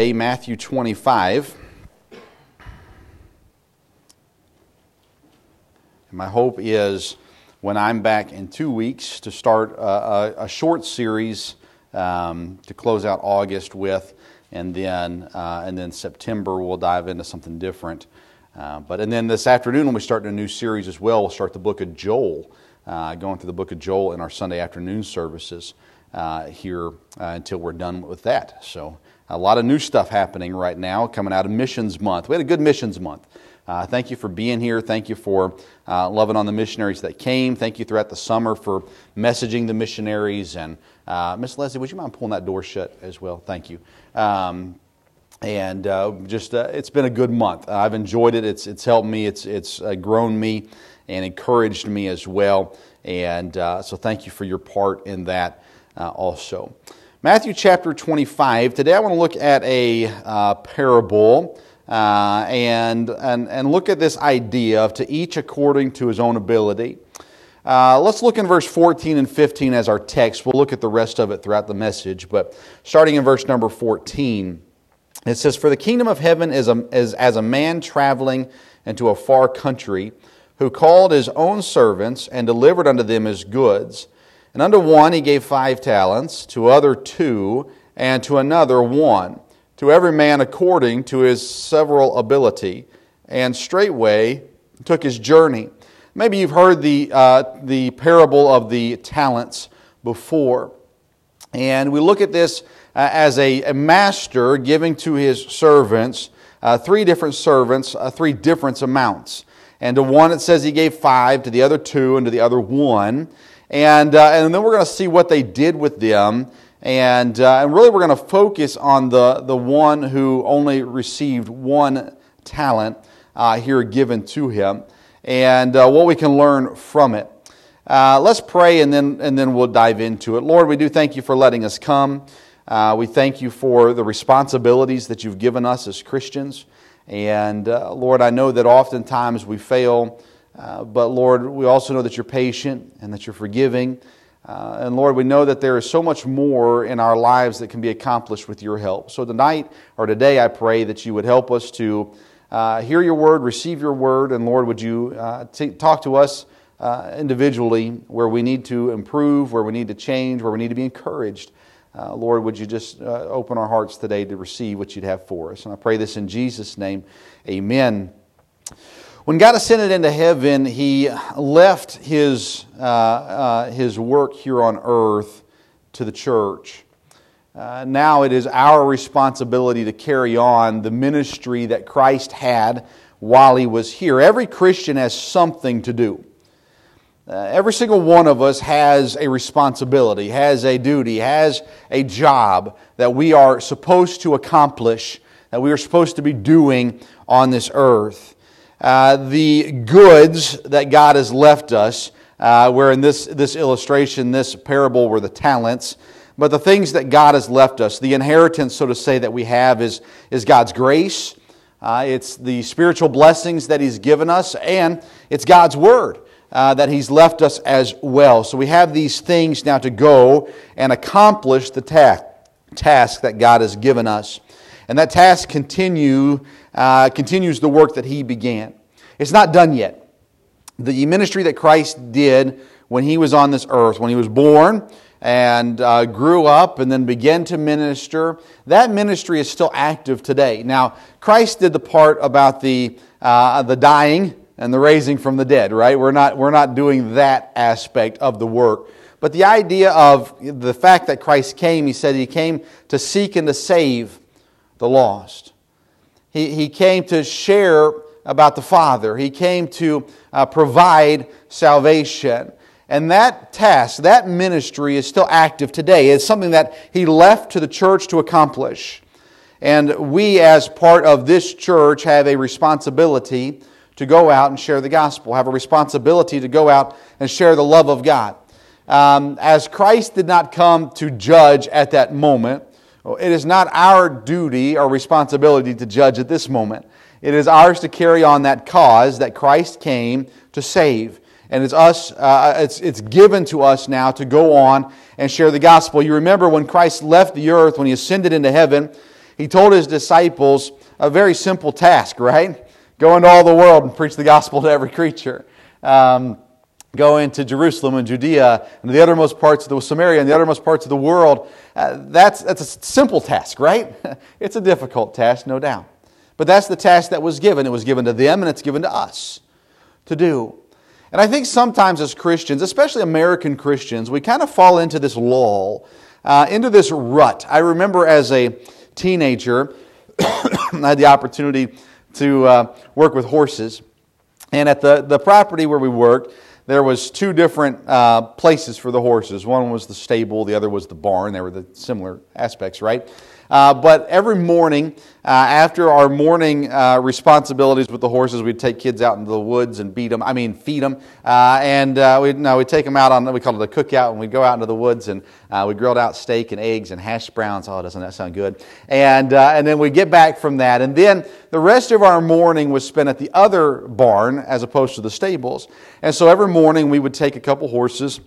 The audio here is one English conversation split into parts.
Matthew 25. And my hope is when I'm back in two weeks to start a, a, a short series um, to close out August with, and then, uh, and then September we'll dive into something different. Uh, but and then this afternoon when we start a new series as well, we'll start the book of Joel, uh, going through the book of Joel in our Sunday afternoon services uh, here uh, until we're done with that. So a lot of new stuff happening right now coming out of Missions Month. We had a good Missions Month. Uh, thank you for being here. Thank you for uh, loving on the missionaries that came. Thank you throughout the summer for messaging the missionaries. And uh, Miss Leslie, would you mind pulling that door shut as well? Thank you. Um, and uh, just uh, it's been a good month. I've enjoyed it. It's it's helped me. It's it's uh, grown me and encouraged me as well. And so thank you for your part in that also. Matthew chapter 25. Today I want to look at a parable uh, and, and, and look at this idea of to each according to his own ability. Uh, let's look in verse 14 and 15 as our text. We'll look at the rest of it throughout the message, but starting in verse number 14, it says, For the kingdom of heaven is, a, is as a man traveling into a far country, who called his own servants and delivered unto them his goods. And unto one he gave five talents, to other two, and to another one to every man according to his several ability, and straightway took his journey. Maybe you've heard the, uh, the parable of the talents before. And we look at this uh, as a, a, master giving to his servants, uh, three different servants, uh, three different amounts. And to one it says he gave five, to the other two, and to the other one. And, uh, and then we're going to see what they did with them and, uh, and really, we're going to focus on the, the one who only received one talent uh, here given to him and uh, what we can learn from it. Uh, let's pray and then, and then we'll dive into it. Lord, we do thank you for letting us come. Uh, we thank you for the responsibilities that you've given us as Christians. And Lord, I know that oftentimes we fail, but Lord, we also know that you're patient and that you're forgiving uh, and Lord, we know that there is so much more in our lives that can be accomplished with your help. So tonight or today, I pray that you would help us to uh, hear your word, receive your word, and Lord, would you uh, t- talk to us uh, individually where we need to improve, where we need to change, where we need to be encouraged. Uh, Lord, would you just uh, open our hearts today to receive what you'd have for us? And I pray this in Jesus' name. Amen. When God ascended into heaven, He left His, uh, uh, his work here on earth to the church. Uh, now it is our responsibility to carry on the ministry that Christ had while He was here. Every Christian has something to do. Uh, every single one of us has a responsibility, has a duty, has a job that we are supposed to accomplish, that we are supposed to be doing on this earth uh, the goods that God has left us, uh, where in this, this illustration, this parable were the talents. But the things that God has left us, the inheritance, so to say, that we have is, is God's grace. Uh, it's the spiritual blessings that He's given us, and it's God's Word uh, that He's left us as well. So we have these things now to go and accomplish the ta- task that God has given us. And that task continue, uh, continues the work that he began. It's not done yet. The ministry that Christ did when he was on this earth, when he was born and uh, grew up and then began to minister, that ministry is still active today. Now, Christ did the part about the, uh, the dying and the raising from the dead, right? We're not, we're not doing that aspect of the work. But the idea of the fact that Christ came, he said he came to seek and to save the lost. He, he came to share about the Father, he came to uh, provide salvation. And that task, that ministry is still active today. It's something that he left to the church to accomplish. And we, as part of this church, have a responsibility to go out and share the gospel, have a responsibility to go out and share the love of God. Um, as Christ did not come to judge at that moment, it is not our duty or responsibility to judge at this moment. It is ours to carry on that cause that Christ came to save. And it's, us, uh, it's, it's given to us now to go on and share the gospel. You remember when Christ left the earth, when he ascended into heaven, he told his disciples a very simple task, right? Go into all the world and preach the gospel to every creature. Um, go into Jerusalem and Judea and the uttermost parts of the Samaria and the uttermost parts of the world. Uh, that's, that's a simple task, right? it's a difficult task, no doubt. But that's the task that was given. It was given to them and it's given to us to do. And I think sometimes as Christians, especially American Christians, we kind of fall into this lull, uh, into this rut. I remember as a teenager, I had the opportunity to uh, work with horses. And at the, the property where we worked, there was two different uh, places for the horses. One was the stable, the other was the barn. They were the similar aspects, right? Uh, but every morning, uh, after our morning uh, responsibilities with the horses, we'd take kids out into the woods and beat them. I mean, feed them. Uh, and uh, we'd, no, we'd take them out on, we called it a cookout, and we'd go out into the woods and uh, we grilled out steak and eggs and hash browns. Oh, doesn't that sound good? And, and then we'd get back from that. And then the rest of our morning was spent at the other barn as opposed to the stables. And so every morning we would take a couple horses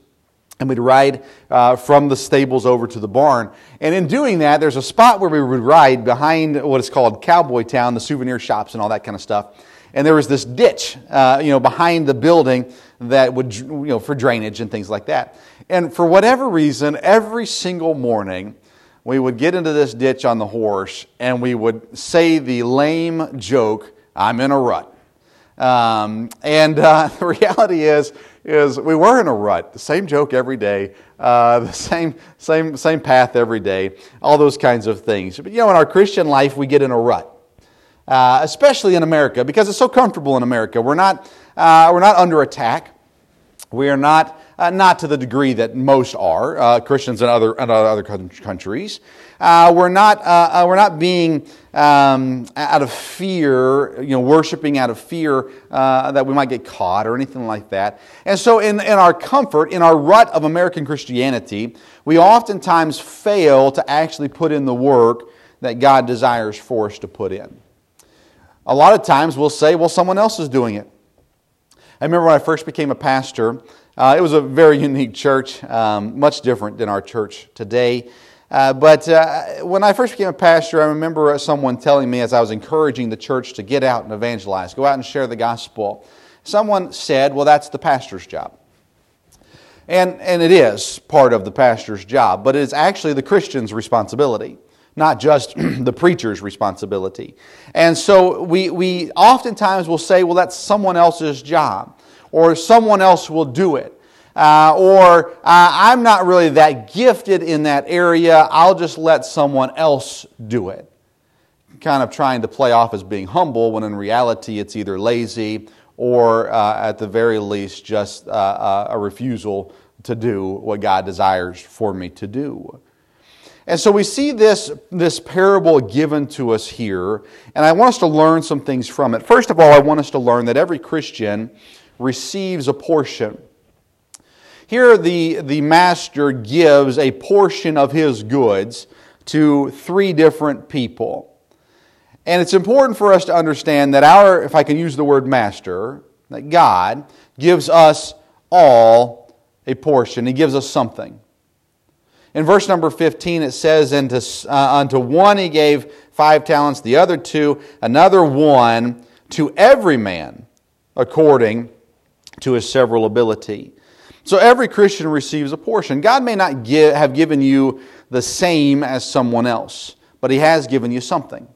and we'd ride uh, from the stables over to the barn. And in doing that, there's a spot where we would ride behind what is called Cowboy Town, the souvenir shops and all that kind of stuff. And there was this ditch, uh, you know, behind the building that would, you know, for drainage and things like that. And for whatever reason, every single morning, we would get into this ditch on the horse and we would say the lame joke, I'm in a rut. Um, and uh, the reality is, is we were in a rut. The same joke every day, uh, the same, same, same path every day, all those kinds of things. But you know, in our Christian life, we get in a rut. Uh, especially in America, because it's so comfortable in America. We're not, uh, we're not under attack. We are not, uh, not to the degree that most are, uh, Christians in other, in other countries. Uh, we're, not, uh, uh, we're not being um, out of fear, you know, worshiping out of fear uh, that we might get caught or anything like that. And so, in, in our comfort, in our rut of American Christianity, we oftentimes fail to actually put in the work that God desires for us to put in. A lot of times we'll say, well, someone else is doing it. I remember when I first became a pastor, uh, it was a very unique church, um, much different than our church today. Uh, but uh, when I first became a pastor, I remember someone telling me as I was encouraging the church to get out and evangelize, go out and share the gospel. Someone said, Well, that's the pastor's job. And, and it is part of the pastor's job, but it is actually the Christian's responsibility, not just the preacher's responsibility. And so we, we oftentimes will say, Well, that's someone else's job, or someone else will do it. Uh, or uh, I'm not really that gifted in that area, I'll just let someone else do it. Kind of trying to play off as being humble when in reality it's either lazy or uh, at the very least just uh, uh, a refusal to do what God desires for me to do. And so we see this, this parable given to us here, and I want us to learn some things from it. First of all, I want us to learn that every Christian receives a portion here, the, the master gives a portion of his goods to three different people. And it's important for us to understand that our, if I can use the word master, that God gives us all a portion. He gives us something. In verse number 15, it says, And to, uh, Unto one he gave five talents, the other two, another one, to every man according to his several ability. So every Christian receives a portion. God may not give, have given you the same as someone else, but He has given you something.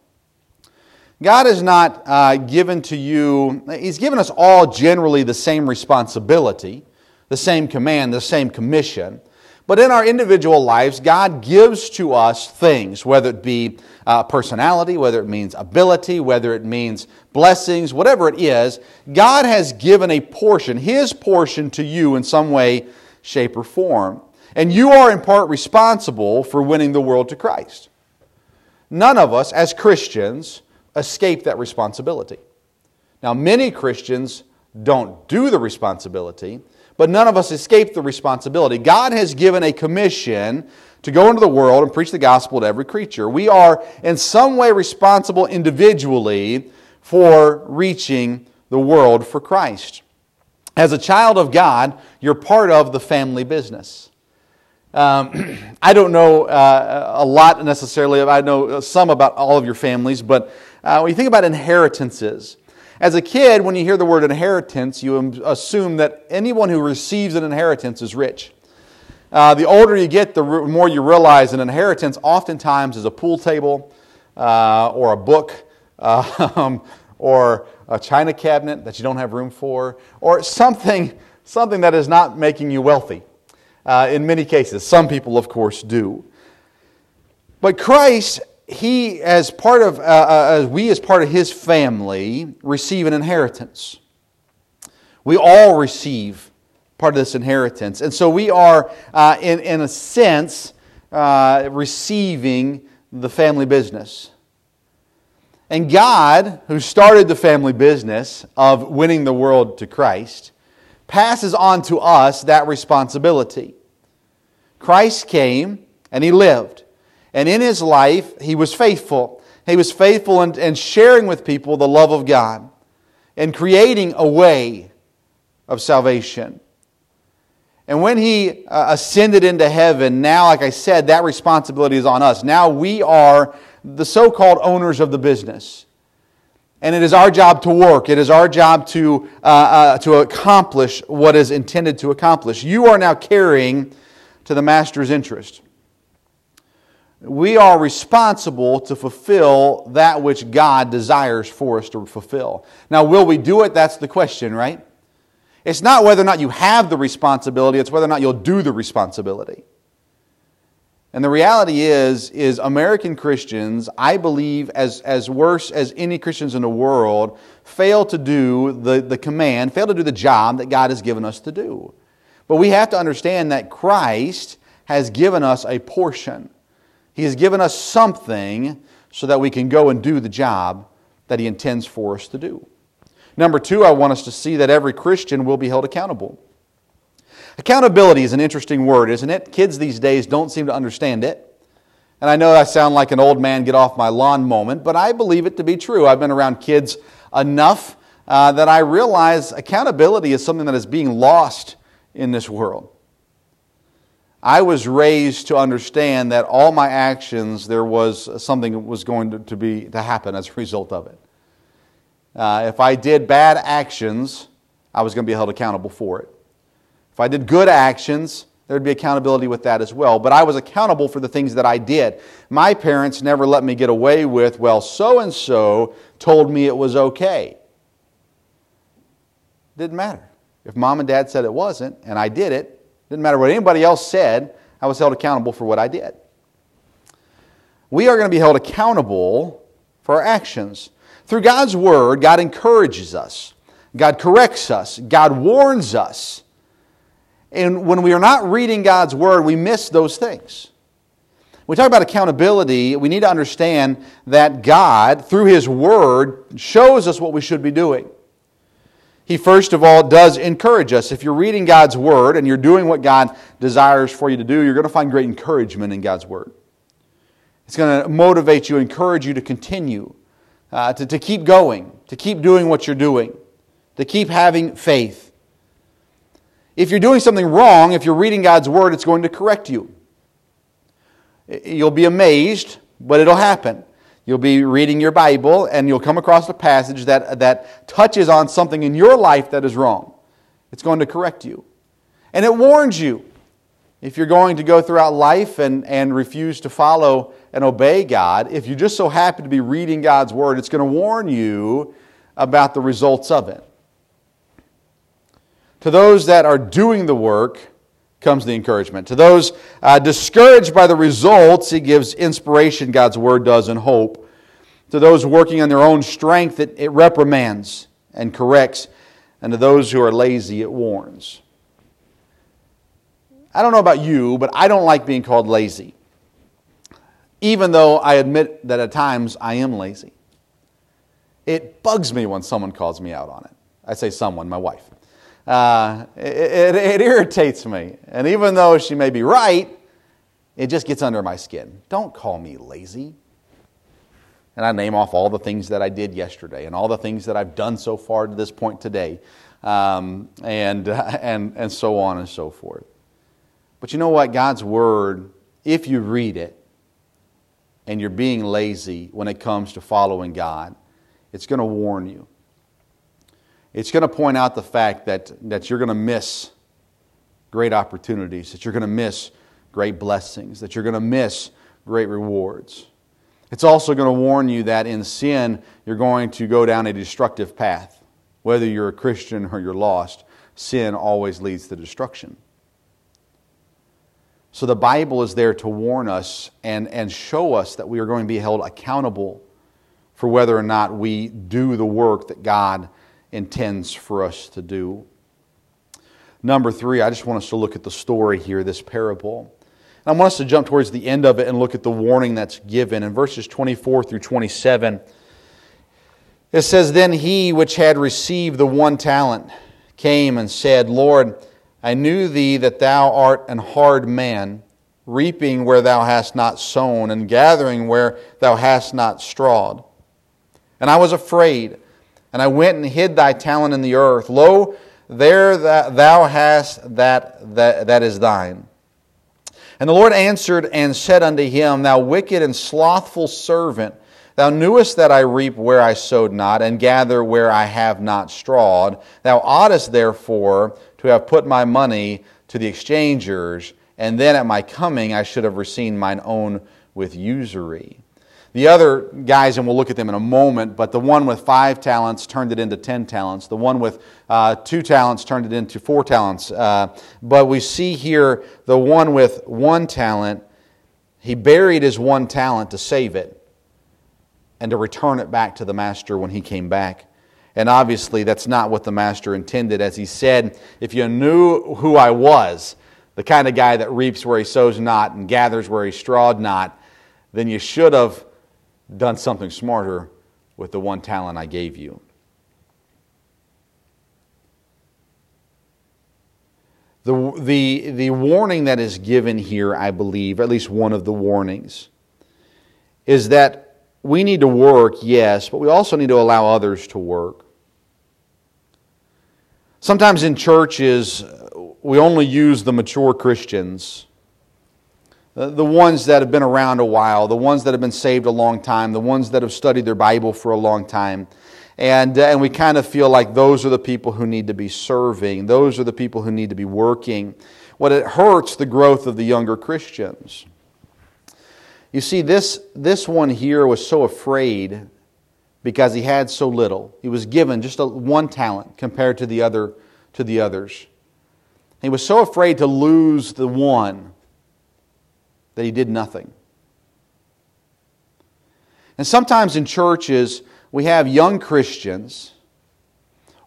God has not uh, given to you, He's given us all generally the same responsibility, the same command, the same commission. But in our individual lives, God gives to us things, whether it be uh, personality, whether it means ability, whether it means blessings, whatever it is, God has given a portion, His portion to you in some way, shape, or form. And you are in part responsible for winning the world to Christ. None of us, as Christians, escape that responsibility. Now, many Christians don't do the responsibility but none of us escape the responsibility. God has given a commission to go into the world and preach the gospel to every creature. We are in some way responsible individually for reaching the world for Christ. As a child of God, you're part of the family business. Um, I don't know uh, a lot necessarily. I know some about all of your families, but uh, when you think about inheritances, as a kid, when you hear the word inheritance, you assume that anyone who receives an inheritance is rich. Uh, the older you get, the more you realize an inheritance oftentimes is a pool table uh, or a book um, or a china cabinet that you don't have room for or something, something that is not making you wealthy. Uh, in many cases, some people, of course, do. But Christ he, as part of, uh, uh, as we as part of his family, receive an inheritance. We all receive part of this inheritance. And so we are, uh, in, in a sense, uh, receiving the family business. And God, who started the family business of winning the world to Christ, passes on to us that responsibility. Christ came and he lived. And in his life, he was faithful. He was faithful in, in sharing with people the love of God and creating a way of salvation. And when he uh, ascended into heaven, now, like I said, that responsibility is on us. Now we are the so called owners of the business. And it is our job to work. It is our job to, uh, uh, to accomplish what is intended to accomplish. You are now carrying to the master's interest we are responsible to fulfill that which God desires for us to fulfill. Now, will we do it? That's the question, right? It's not whether or not you have the responsibility, it's whether or not you'll do the responsibility. And the reality is, is American Christians, I believe, as, as worse as any Christians in the world, fail to do the, the command, fail to do the job that God has given us to do. But we have to understand that Christ has given us a portion. He has given us something so that we can go and do the job that He intends for us to do. Number two, I want us to see that every Christian will be held accountable. Accountability is an interesting word, isn't it? Kids these days don't seem to understand it. And I know I sound like an old man get off my lawn moment, but I believe it to be true. I've been around kids enough uh, that I realize accountability is something that is being lost in this world. I was raised to understand that all my actions, there was something that was going to, to be, to happen as a result of it. Uh, if I did bad actions, I was going to be held accountable for it. If I did good actions, there would be accountability with that as well. But I was accountable for the things that I did. My parents never let me get away with, well, so and so told me it was okay. Didn't matter. If mom and dad said it wasn't, and I did it, didn't matter what anybody else said, I was held accountable for what I did. We are going to be held accountable for our actions. Through God's Word, God encourages us, God corrects us, God warns us. And when we are not reading God's Word, we miss those things. When we talk about accountability, we need to understand that God, through His Word, shows us what we should be doing he first of all does encourage us. If you're reading God's Word and you're doing what God desires for you to do, you're going to find great encouragement in God's Word. It's going to motivate you, encourage you to continue, uh, to, to keep going, to keep doing what you're doing, to keep having faith. If you're doing something wrong, if you're reading God's Word, it's going to correct you. You'll be amazed, but it'll happen. You'll be reading your Bible and you'll come across a passage that, that touches on something in your life that is wrong. It's going to correct you. And it warns you. If you're going to go throughout life and, and refuse to follow and obey God, if you just so happen to be reading God's Word, it's going to warn you about the results of it. To those that are doing the work, comes the encouragement. To those uh, discouraged by the results, he gives inspiration, God's word does, and hope. To those working on their own strength, it, it reprimands and corrects. And to those who are lazy, it warns. I don't know about you, but I don't like being called lazy. Even though I admit that at times I am lazy. It bugs me when someone calls me out on it. I say someone, my wife. Uh, it, it, it irritates me. And even though she may be right, it just gets under my skin. Don't call me lazy. And I name off all the things that I did yesterday and all the things that I've done so far to this point today, um, and, and, and so on and so forth. But you know what? God's Word, if you read it and you're being lazy when it comes to following God, it's going to warn you. It's going to point out the fact that, that you're going to miss great opportunities, that you're going to miss great blessings, that you're going to miss great rewards. It's also going to warn you that in sin, you're going to go down a destructive path. Whether you're a Christian or you're lost, sin always leads to destruction. So the Bible is there to warn us and, and show us that we are going to be held accountable for whether or not we do the work that God intends for us to do. Number three, I just want us to look at the story here, this parable. And I want us to jump towards the end of it and look at the warning that's given. In verses 24 through 27, it says, Then he which had received the one talent came and said, Lord, I knew thee that thou art an hard man, reaping where thou hast not sown, and gathering where thou hast not strawed. And I was afraid, and I went and hid thy talent in the earth. Lo, there thou hast that, that, that is thine. And the Lord answered and said unto him, Thou wicked and slothful servant, thou knewest that I reap where I sowed not, and gather where I have not strawed. Thou oughtest therefore to have put my money to the exchangers, and then at my coming I should have received mine own with usury. The other guys, and we'll look at them in a moment, but the one with five talents turned it into ten talents. The one with uh, two talents turned it into four talents. Uh, but we see here the one with one talent, he buried his one talent to save it and to return it back to the master when he came back. And obviously, that's not what the master intended. As he said, if you knew who I was, the kind of guy that reaps where he sows not and gathers where he strawed not, then you should have done something smarter with the one talent I gave you. The, the, the warning that is given here, I believe, at least one of the warnings, is that we need to work, yes, but we also need to allow others to work. Sometimes in churches, we only use the mature Christians the ones that have been around a while, the ones that have been saved a long time, the ones that have studied their Bible for a long time. And, uh, and we kind of feel like those are the people who need to be serving, those are the people who need to be working. What it hurts the growth of the younger Christians. You see, this, this one here was so afraid because he had so little. He was given just a, one talent compared to the, other, to the others. He was so afraid to lose the one that he did nothing. And sometimes in churches, we have young Christians,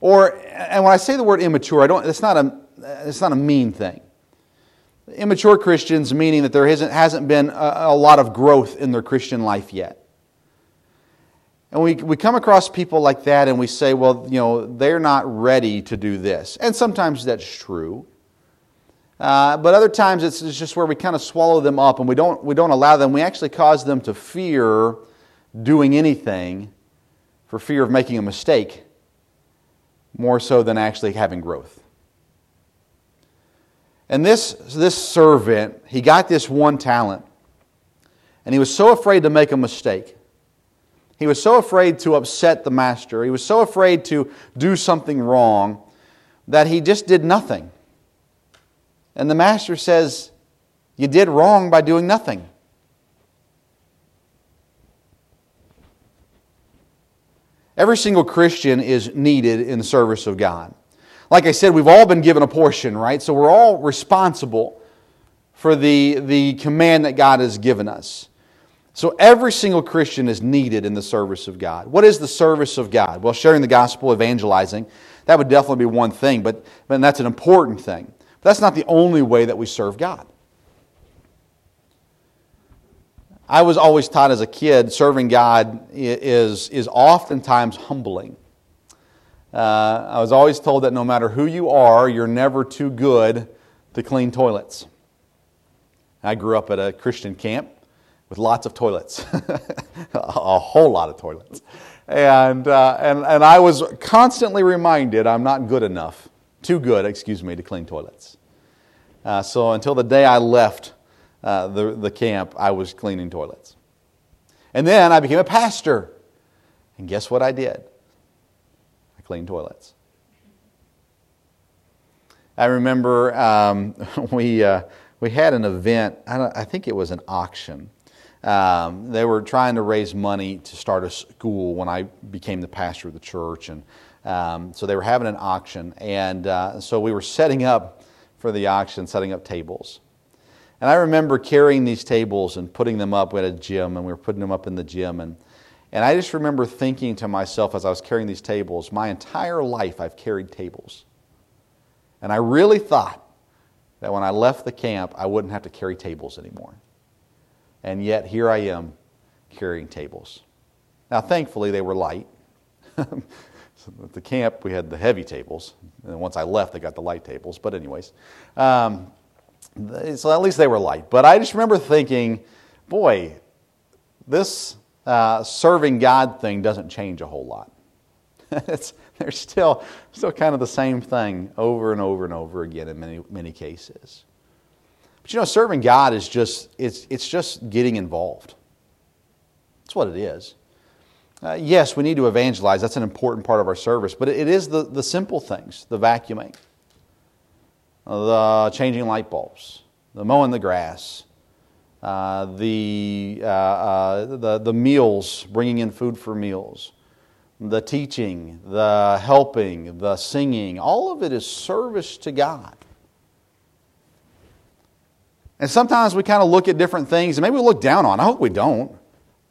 or, and when I say the word immature, I don't, it's not a, it's not a mean thing. Immature Christians, meaning that there hasn't, hasn't been a, a lot of growth in their Christian life yet. And we, we come across people like that and we say, well, you know, they're not ready to do this. And sometimes that's true. Uh, but other times it's, it's just where we kind of swallow them up and we don't, we don't allow them. We actually cause them to fear doing anything for fear of making a mistake more so than actually having growth. And this, this servant, he got this one talent, and he was so afraid to make a mistake. He was so afraid to upset the master. He was so afraid to do something wrong that he just did nothing. And the master says, You did wrong by doing nothing. Every single Christian is needed in the service of God. Like I said, we've all been given a portion, right? So we're all responsible for the, the command that God has given us. So every single Christian is needed in the service of God. What is the service of God? Well, sharing the gospel, evangelizing, that would definitely be one thing, but, but that's an important thing. That's not the only way that we serve God. I was always taught as a kid serving God is, is oftentimes humbling. Uh, I was always told that no matter who you are, you're never too good to clean toilets. I grew up at a Christian camp with lots of toilets, a whole lot of toilets. And, uh, and, and I was constantly reminded I'm not good enough too good, excuse me, to clean toilets. Uh, so until the day I left uh, the, the camp, I was cleaning toilets. And then I became a pastor. And guess what I did? I cleaned toilets. I remember um, we, uh, we had an event, I, I, think it was an auction. Um, they were trying to raise money to start a school when I became the pastor of the church. And um, so they were having an auction. And uh, so we were setting up for the auction, setting up tables. And I remember carrying these tables and putting them up at a gym, and we were putting them up in the gym. And, and I just remember thinking to myself as I was carrying these tables, my entire life I've carried tables. And I really thought that when I left the camp, I wouldn't have to carry tables anymore. And yet, here I am carrying tables. Now, thankfully, they were light. at the camp, we had the heavy tables. And once I left, they got the light tables. But, anyways, um, so at least they were light. But I just remember thinking, boy, this uh, serving God thing doesn't change a whole lot. it's, they're still, still kind of the same thing over and over and over again in many, many cases. But you know, serving God is just, it's, it's just getting involved. That's what it is. Uh, yes, we need to evangelize. That's an important part of our service. But it is the, the simple things the vacuuming, the changing light bulbs, the mowing the grass, uh, the, uh, uh, the, the meals, bringing in food for meals, the teaching, the helping, the singing, all of it is service to God. And sometimes we kind of look at different things and maybe we look down on. I hope we don't.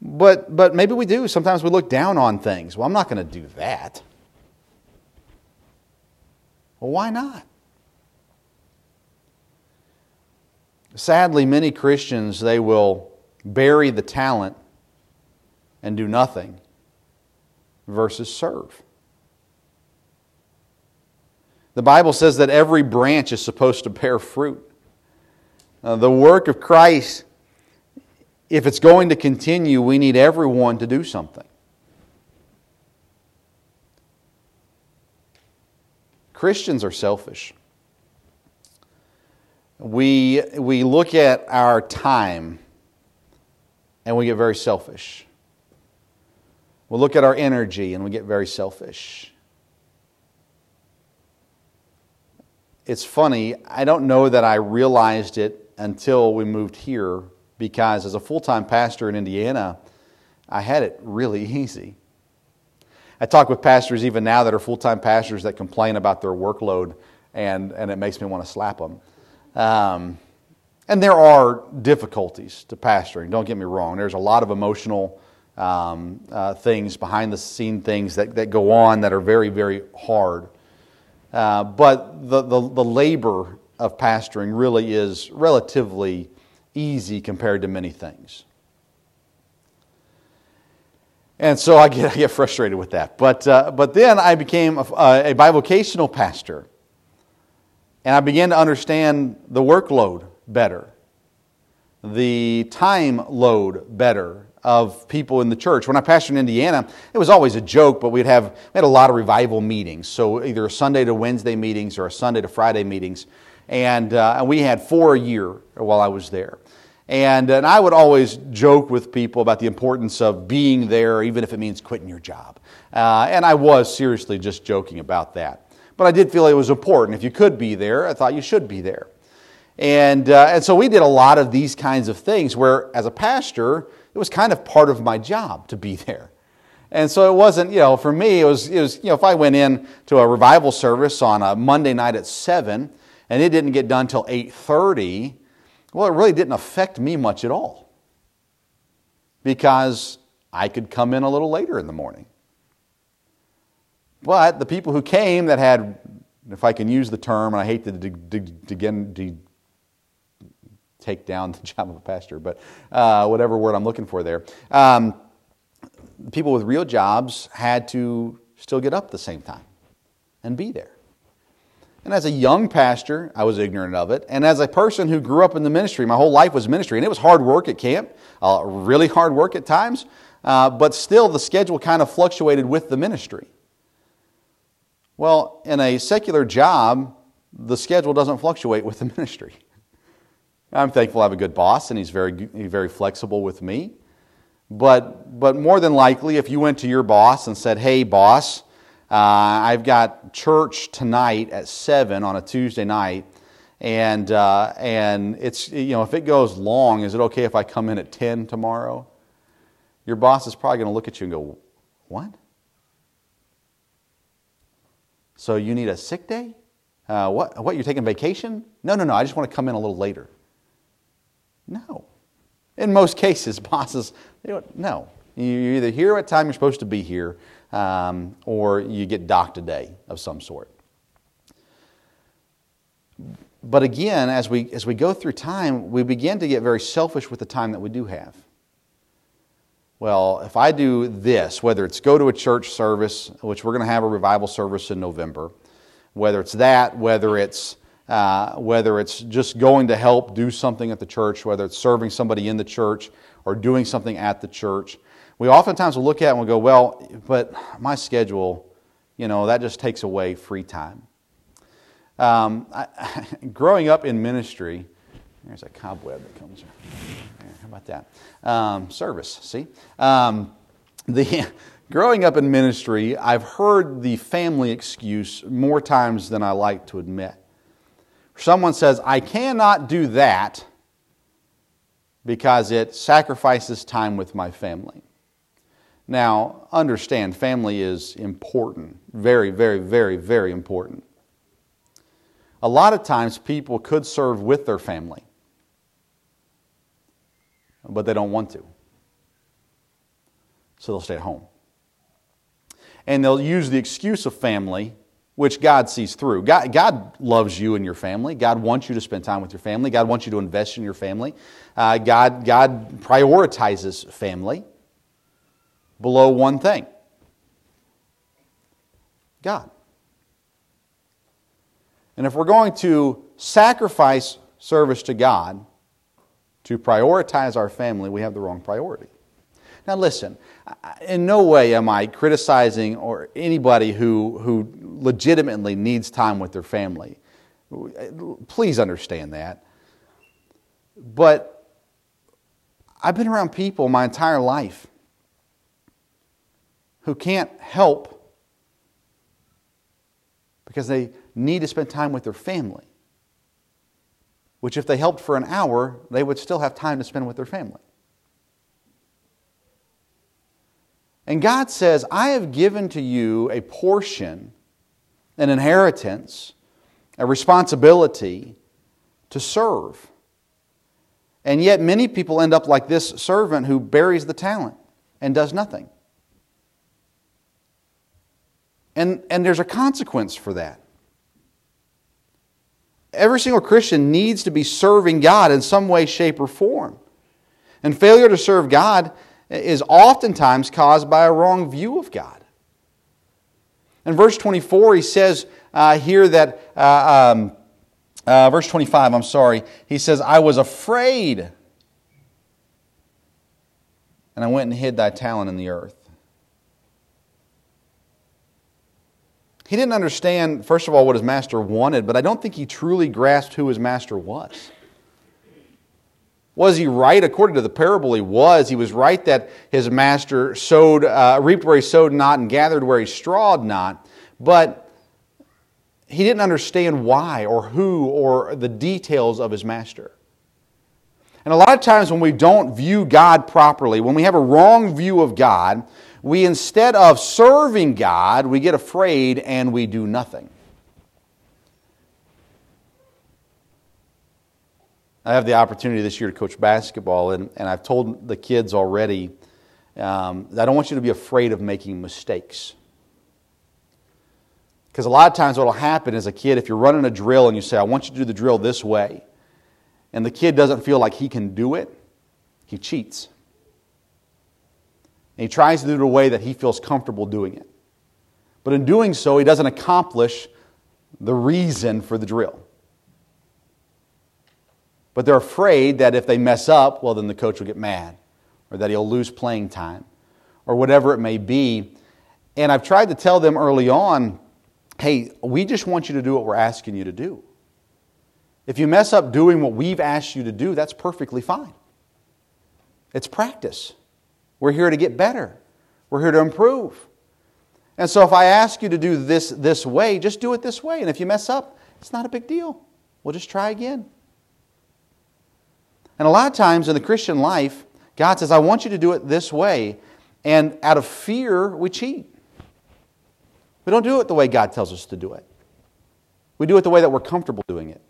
But, but maybe we do. Sometimes we look down on things. Well, I'm not going to do that. Well, why not? Sadly, many Christians, they will bury the talent and do nothing versus serve. The Bible says that every branch is supposed to bear fruit. Uh, the work of Christ, if it's going to continue, we need everyone to do something. Christians are selfish. We, we look at our time and we get very selfish. We'll look at our energy and we get very selfish. It's funny, I don't know that I realized it until we moved here because as a full time pastor in Indiana, I had it really easy. I talk with pastors even now that are full time pastors that complain about their workload, and, and it makes me want to slap them. Um, and there are difficulties to pastoring, don't get me wrong. There's a lot of emotional um, uh, things, behind the scene things that, that go on that are very, very hard. Uh, but the, the, the labor of pastoring really is relatively easy compared to many things. And so I get, I get frustrated with that. But, uh, but then I became a, a bivocational pastor. And I began to understand the workload better, the time load better, of people in the church. When I pastored in Indiana, it was always a joke, but we'd have we had a lot of revival meetings. So either a Sunday to Wednesday meetings or a Sunday to Friday meetings, and, uh, and we had four a year while I was there. And, and I would always joke with people about the importance of being there, even if it means quitting your job. Uh, and I was seriously just joking about that. But I did feel it was important. If you could be there, I thought you should be there. And, uh, and so we did a lot of these kinds of things where, as a pastor, it was kind of part of my job to be there. And so it wasn't, you know, for me, it was, it was, you know, if I went in to a revival service on a Monday night at 7 and it didn't get done till 8.30, well, it really didn't affect me much at all because I could come in a little later in the morning. But the people who came that had, if I can use the term, and I hate to, to, take down the job of a pastor, but uh, whatever word I'm looking for there. Um, people with real jobs had to still get up the same time and be there. And as a young pastor, I was ignorant of it. And as a person who grew up in the ministry, my whole life was ministry. And it was hard work at camp, uh, really hard work at times, uh, but still the schedule kind of fluctuated with the ministry. Well, in a secular job, the schedule doesn't fluctuate with the ministry. I'm thankful I have a good boss and he's very, very flexible with me. But, but more than likely, if you went to your boss and said, Hey, boss, uh, I've got church tonight at 7 on a Tuesday night, and, uh, and it's, you know, if it goes long, is it okay if I come in at 10 tomorrow? Your boss is probably going to look at you and go, What? So you need a sick day? Uh, what, what, you're taking vacation? No, no, no, I just want to come in a little later. No. In most cases, bosses, no. You either here at time you're supposed to be here, um, or you get docked a day of some sort. But again, as we, as we go through time, we begin to get very selfish with the time that we do have. Well, if I do this, whether it's go to a church service, which we're going to have a revival service in November, whether it's that, whether it's uh, whether it's just going to help do something at the church, whether it's serving somebody in the church or doing something at the church, we oftentimes will look at and we'll go, well, but my schedule, you know, that just takes away free time. Um, I, growing up in ministry, there's a cobweb that comes. How about that? Um, service, see? Um, the, growing up in ministry, I've heard the family excuse more times than I like to admit. Someone says, I cannot do that because it sacrifices time with my family. Now, understand, family is important. Very, very, very, very important. A lot of times people could serve with their family, but they don't want to. So they'll stay at home. And they'll use the excuse of family which God sees through. God, God, loves you and your family. God wants you to spend time with your family. God wants you to invest in your family. Uh, God, God prioritizes family below one thing God. And if we're going to sacrifice service to God to prioritize our family, we have the wrong priority. Now, listen, in no way am I criticizing or anybody who, who legitimately needs time with their family. Please understand that. But I've been around people my entire life who can't help because they need to spend time with their family. Which, if they helped for an hour, they would still have time to spend with their family. And God says, I have given to you a portion, an inheritance, a responsibility to serve. And yet, many people end up like this servant who buries the talent and does nothing. And, and there's a consequence for that. Every single Christian needs to be serving God in some way, shape, or form. And failure to serve God is oftentimes caused by a wrong view of God. In verse 24, he says uh, here that, uh, um, uh, verse 25, I'm sorry, he says, I was afraid, and I went and hid thy talent in the earth. He didn't understand, first of all, what his master wanted, but I don't think he truly grasped who his master was. Was he right? According to the parable, he was. He was right that his master sowed, uh, reaped where he sowed not and gathered where he strawed not. But he didn't understand why or who or the details of his master. And a lot of times when we don't view God properly, when we have a wrong view of God, we instead of serving God, we get afraid and we do nothing. I have the opportunity this year to coach basketball, and, and I've told the kids already um, I don't want you to be afraid of making mistakes. Because a lot of times, what will happen as a kid, if you're running a drill and you say, I want you to do the drill this way, and the kid doesn't feel like he can do it, he cheats. And he tries to do it in a way that he feels comfortable doing it. But in doing so, he doesn't accomplish the reason for the drill. But they're afraid that if they mess up, well, then the coach will get mad, or that he'll lose playing time, or whatever it may be. And I've tried to tell them early on hey, we just want you to do what we're asking you to do. If you mess up doing what we've asked you to do, that's perfectly fine. It's practice. We're here to get better, we're here to improve. And so if I ask you to do this this way, just do it this way. And if you mess up, it's not a big deal. We'll just try again. And a lot of times in the Christian life, God says, I want you to do it this way. And out of fear, we cheat. We don't do it the way God tells us to do it. We do it the way that we're comfortable doing it.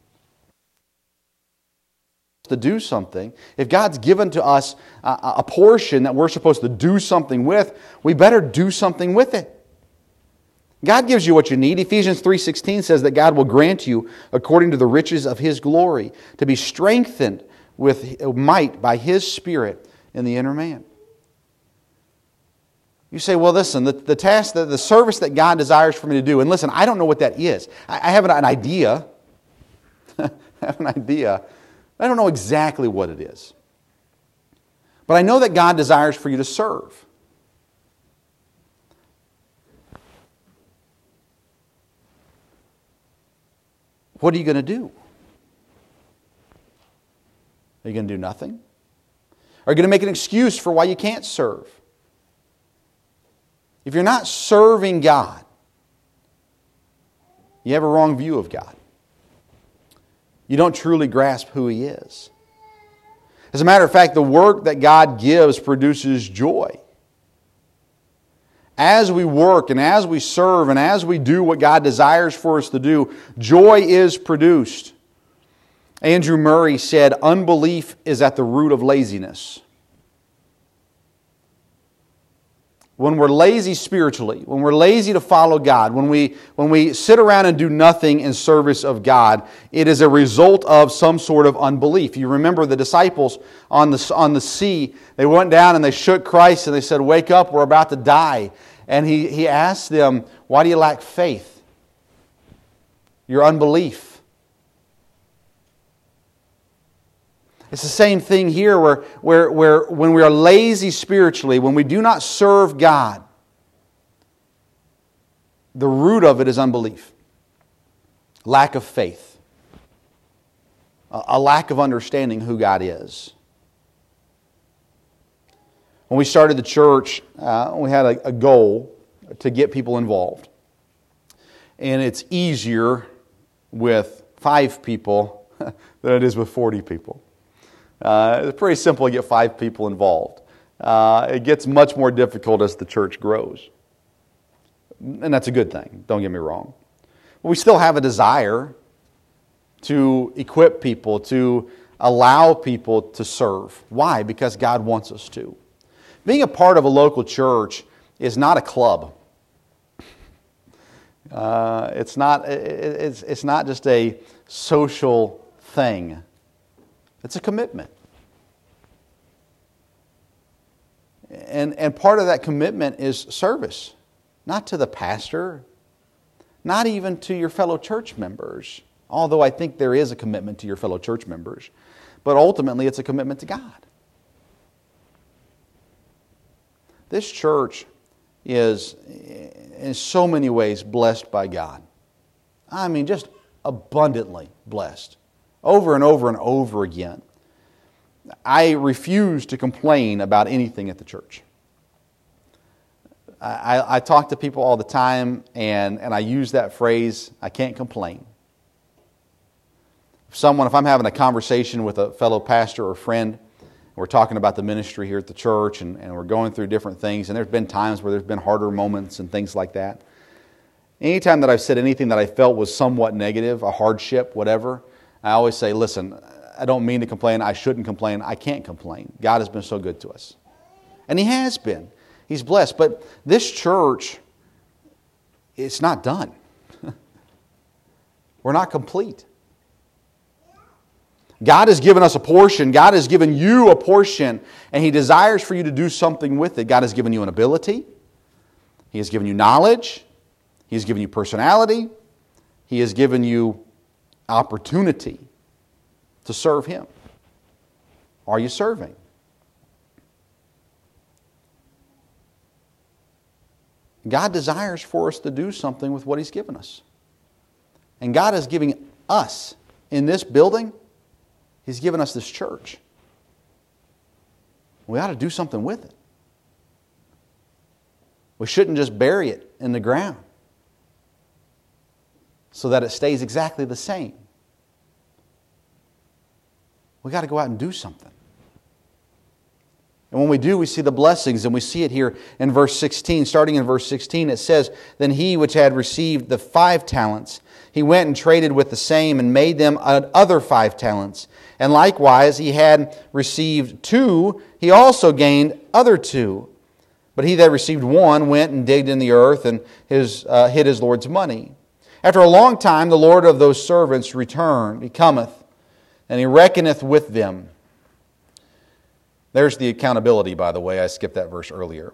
To do something, if God's given to us a, a portion that we're supposed to do something with, we better do something with it. God gives you what you need. Ephesians 3:16 says that God will grant you according to the riches of his glory to be strengthened with might by his spirit in the inner man. You say, well, listen, the, the task, the, the service that God desires for me to do, and listen, I don't know what that is. I, I have an, an idea. I have an idea. I don't know exactly what it is. But I know that God desires for you to serve. What are you going to do? Are you going to do nothing? Are you going to make an excuse for why you can't serve? If you're not serving God, you have a wrong view of God. You don't truly grasp who He is. As a matter of fact, the work that God gives produces joy as we work and as we serve and as we do what God desires for us to do, joy is produced. Andrew Murray said, Unbelief is at the root of laziness. When we're lazy spiritually, when we're lazy to follow God, when we, when we sit around and do nothing in service of God, it is a result of some sort of unbelief. You remember the disciples on the, on the sea, they went down and they shook Christ and they said, Wake up, we're about to die. And he, he asked them, Why do you lack faith? Your unbelief. It's the same thing here where, where, where when we are lazy spiritually, when we do not serve God, the root of it is unbelief, lack of faith, a lack of understanding who God is. When we started the church, uh, we had a, a goal to get people involved. And it's easier with five people than it is with 40 people. Uh, it's pretty simple to get five people involved. Uh, it gets much more difficult as the church grows. And that's a good thing, don't get me wrong. But we still have a desire to equip people, to allow people to serve. Why? Because God wants us to. Being a part of a local church is not a club. Uh, it's, not, it's, it's not just a social thing, it's a commitment. And, and part of that commitment is service, not to the pastor, not even to your fellow church members, although I think there is a commitment to your fellow church members, but ultimately it's a commitment to God. This church is, in so many ways, blessed by God. I mean, just abundantly blessed. Over and over and over again. I refuse to complain about anything at the church. I, I, talk to people all the time, and, and I use that phrase I can't complain. If someone, if I'm having a conversation with a fellow pastor or friend, we're talking about the ministry here at the church and, and we're going through different things. And there's been times where there's been harder moments and things like that. Anytime that I've said anything that I felt was somewhat negative, a hardship, whatever, I always say, listen, I don't mean to complain. I shouldn't complain. I can't complain. God has been so good to us. And He has been. He's blessed. But this church, it's not done. We're not complete. God has given us a portion. God has given you a portion, and He desires for you to do something with it. God has given you an ability, He has given you knowledge, He has given you personality, He has given you opportunity to serve Him. Are you serving? God desires for us to do something with what He's given us. And God is giving us in this building, He's given us this church. We ought to do something with it. We shouldn't just bury it in the ground so that it stays exactly the same. We got to go out and do something. And when we do, we see the blessings, and we see it here in verse 16. Starting in verse 16, it says, Then he which had received the five talents, he went and traded with the same and made them other five talents. And likewise, he had received two, he also gained other two. But he that received one went and digged in the earth and his, uh, hid his Lord's money. After a long time, the Lord of those servants returned. He cometh, and he reckoneth with them. There's the accountability, by the way. I skipped that verse earlier.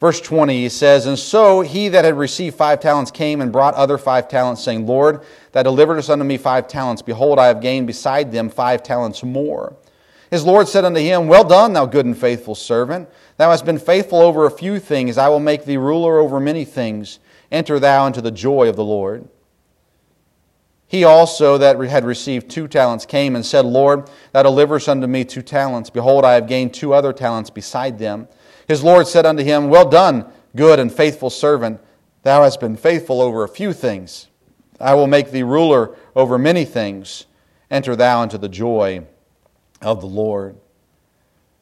Verse 20 he says, And so he that had received five talents came and brought other five talents, saying, Lord, thou deliveredest unto me five talents. Behold, I have gained beside them five talents more. His Lord said unto him, Well done, thou good and faithful servant. Thou hast been faithful over a few things. I will make thee ruler over many things. Enter thou into the joy of the Lord. He also that had received two talents came and said, Lord, thou deliverest unto me two talents. Behold, I have gained two other talents beside them. His Lord said unto him, Well done, good and faithful servant. Thou hast been faithful over a few things. I will make thee ruler over many things. Enter thou into the joy of the Lord.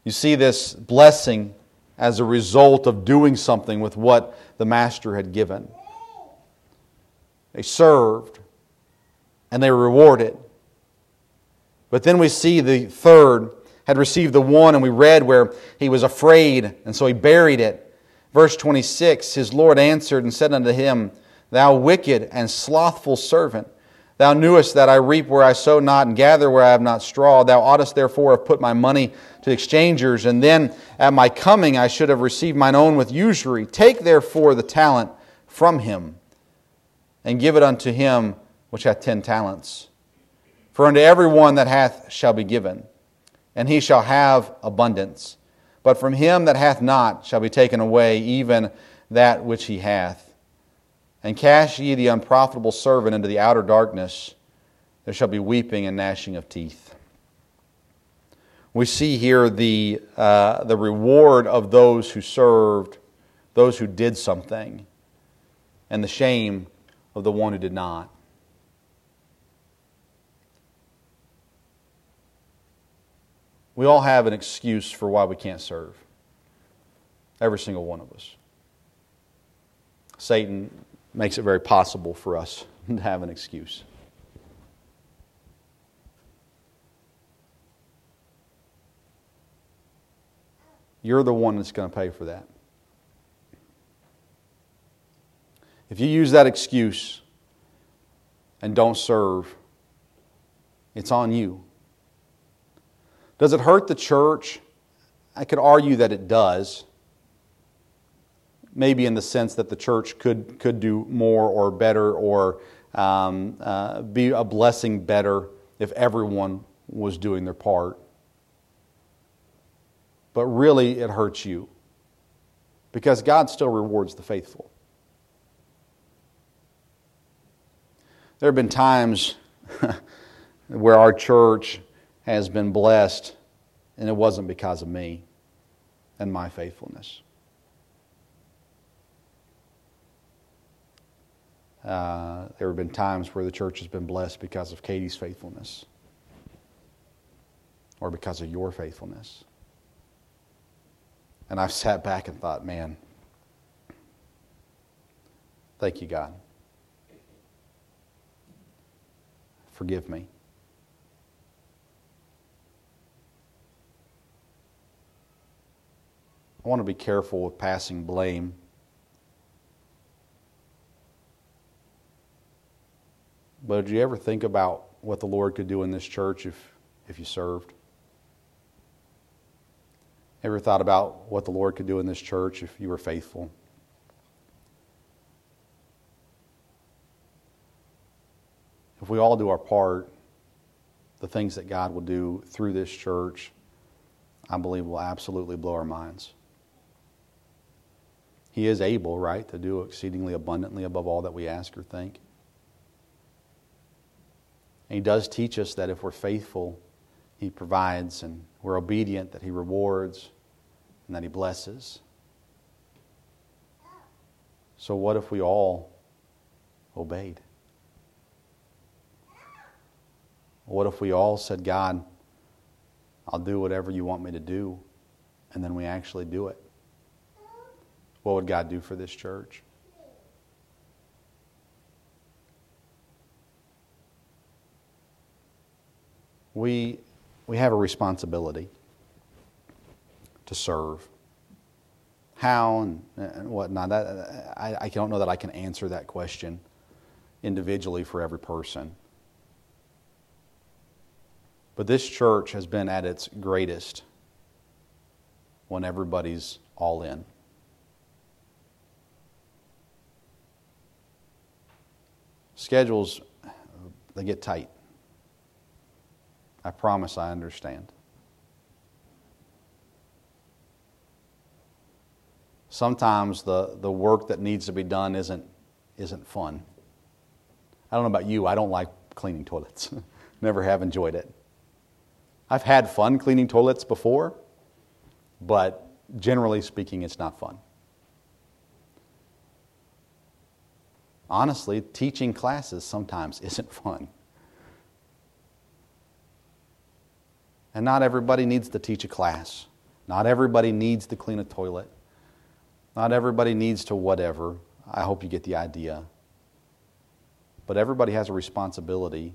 You see this blessing as a result of doing something with what the master had given. They served and they were rewarded. But then we see the third had received the one, and we read where he was afraid, and so he buried it. Verse 26 His Lord answered and said unto him, Thou wicked and slothful servant, thou knewest that I reap where I sow not, and gather where I have not straw. Thou oughtest therefore have put my money to exchangers, and then at my coming I should have received mine own with usury. Take therefore the talent from him, and give it unto him which hath ten talents. For unto every one that hath shall be given, and he shall have abundance. But from him that hath not shall be taken away even that which he hath. And cast ye the unprofitable servant into the outer darkness, there shall be weeping and gnashing of teeth. We see here the, uh, the reward of those who served, those who did something, and the shame of the one who did not. We all have an excuse for why we can't serve. Every single one of us. Satan makes it very possible for us to have an excuse. You're the one that's going to pay for that. If you use that excuse and don't serve, it's on you. Does it hurt the church? I could argue that it does. Maybe in the sense that the church could, could do more or better or um, uh, be a blessing better if everyone was doing their part. But really, it hurts you because God still rewards the faithful. There have been times where our church has been blessed, and it wasn't because of me and my faithfulness. Uh, there have been times where the church has been blessed because of Katie's faithfulness or because of your faithfulness. And I've sat back and thought, man, thank you, God. Forgive me. I want to be careful with passing blame. But did you ever think about what the Lord could do in this church if, if you served? Ever thought about what the Lord could do in this church if you were faithful? If we all do our part, the things that God will do through this church, I believe will absolutely blow our minds. He is able, right, to do exceedingly abundantly above all that we ask or think. And He does teach us that if we're faithful, He provides, and we're obedient, that He rewards, and that He blesses. So, what if we all obeyed? What if we all said, God, I'll do whatever you want me to do, and then we actually do it? What would God do for this church? We, we have a responsibility to serve. How and, and whatnot, that, I, I don't know that I can answer that question individually for every person. But this church has been at its greatest when everybody's all in. Schedules, they get tight. I promise I understand. Sometimes the, the work that needs to be done isn't, isn't fun. I don't know about you, I don't like cleaning toilets. Never have enjoyed it. I've had fun cleaning toilets before, but generally speaking, it's not fun. Honestly, teaching classes sometimes isn't fun. And not everybody needs to teach a class. Not everybody needs to clean a toilet. Not everybody needs to whatever. I hope you get the idea. But everybody has a responsibility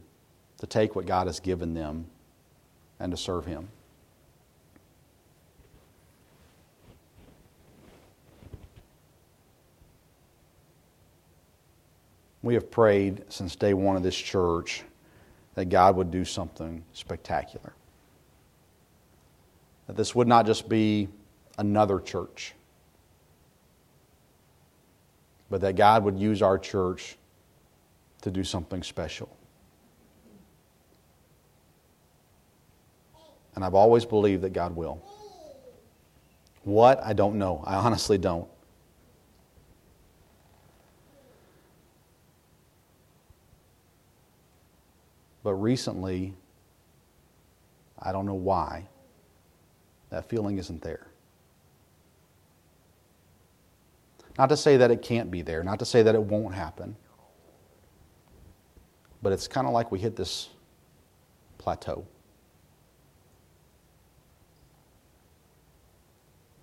to take what God has given them and to serve Him. We have prayed since day one of this church that God would do something spectacular. That this would not just be another church, but that God would use our church to do something special. And I've always believed that God will. What? I don't know. I honestly don't. But recently, I don't know why, that feeling isn't there. Not to say that it can't be there, not to say that it won't happen, but it's kind of like we hit this plateau.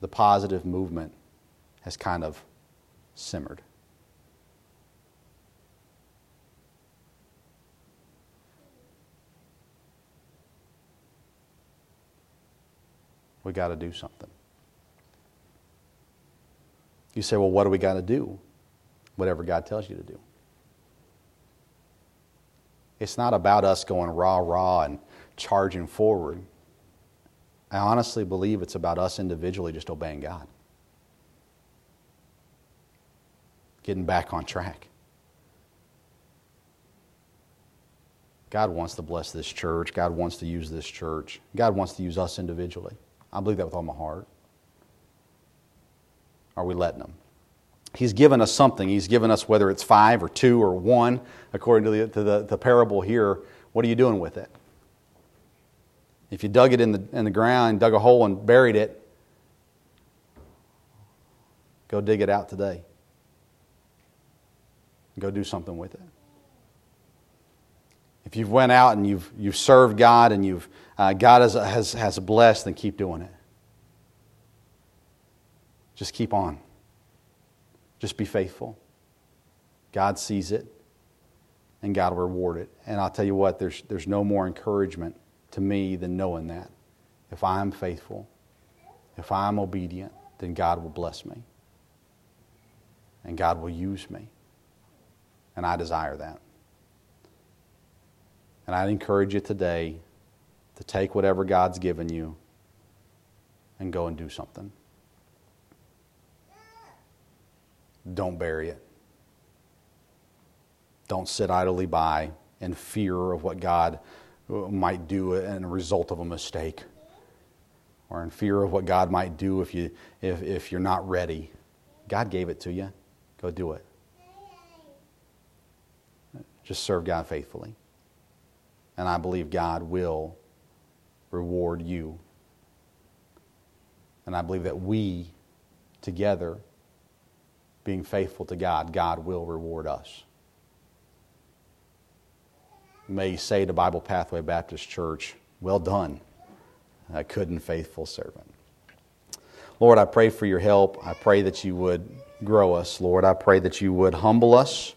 The positive movement has kind of simmered. We got to do something. You say, well, what do we got to do? Whatever God tells you to do. It's not about us going rah, rah, and charging forward. I honestly believe it's about us individually just obeying God, getting back on track. God wants to bless this church. God wants to use this church. God wants to use us individually. I believe that with all my heart. Are we letting Him? He's given us something. He's given us whether it's five or two or one, according to the, to the, the parable here. What are you doing with it? If you dug it in the, in the ground, dug a hole and buried it, go dig it out today. Go do something with it. If you've went out and you've, you've served God and you've, uh, God has, has, has blessed, then keep doing it. Just keep on. Just be faithful. God sees it, and God will reward it. And I'll tell you what, there's, there's no more encouragement to me than knowing that. If I'm faithful, if I'm obedient, then God will bless me. And God will use me. And I desire that. And I'd encourage you today to take whatever God's given you and go and do something. Don't bury it. Don't sit idly by in fear of what God might do in a result of a mistake or in fear of what God might do if, you, if, if you're not ready. God gave it to you. Go do it. Just serve God faithfully. And I believe God will reward you. And I believe that we, together, being faithful to God, God will reward us. May you say to Bible Pathway Baptist Church, Well done, a good and faithful servant. Lord, I pray for your help. I pray that you would grow us. Lord, I pray that you would humble us.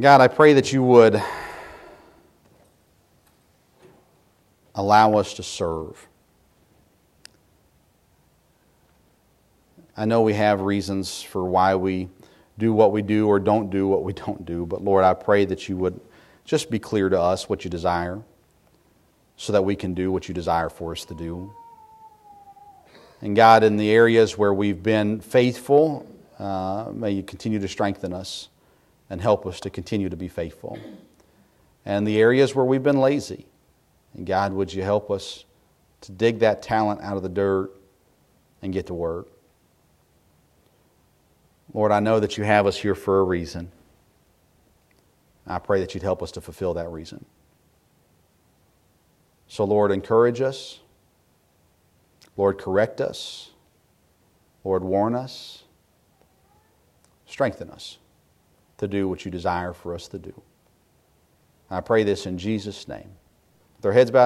God, I pray that you would allow us to serve. I know we have reasons for why we do what we do or don't do what we don't do, but Lord, I pray that you would just be clear to us what you desire so that we can do what you desire for us to do. And God, in the areas where we've been faithful, uh, may you continue to strengthen us and help us to continue to be faithful. And the areas where we've been lazy, and God, would you help us to dig that talent out of the dirt and get to work? Lord, I know that you have us here for a reason. I pray that you'd help us to fulfill that reason. So, Lord, encourage us. Lord, correct us. Lord, warn us. Strengthen us to do what you desire for us to do. I pray this in Jesus' name. Our heads bowed.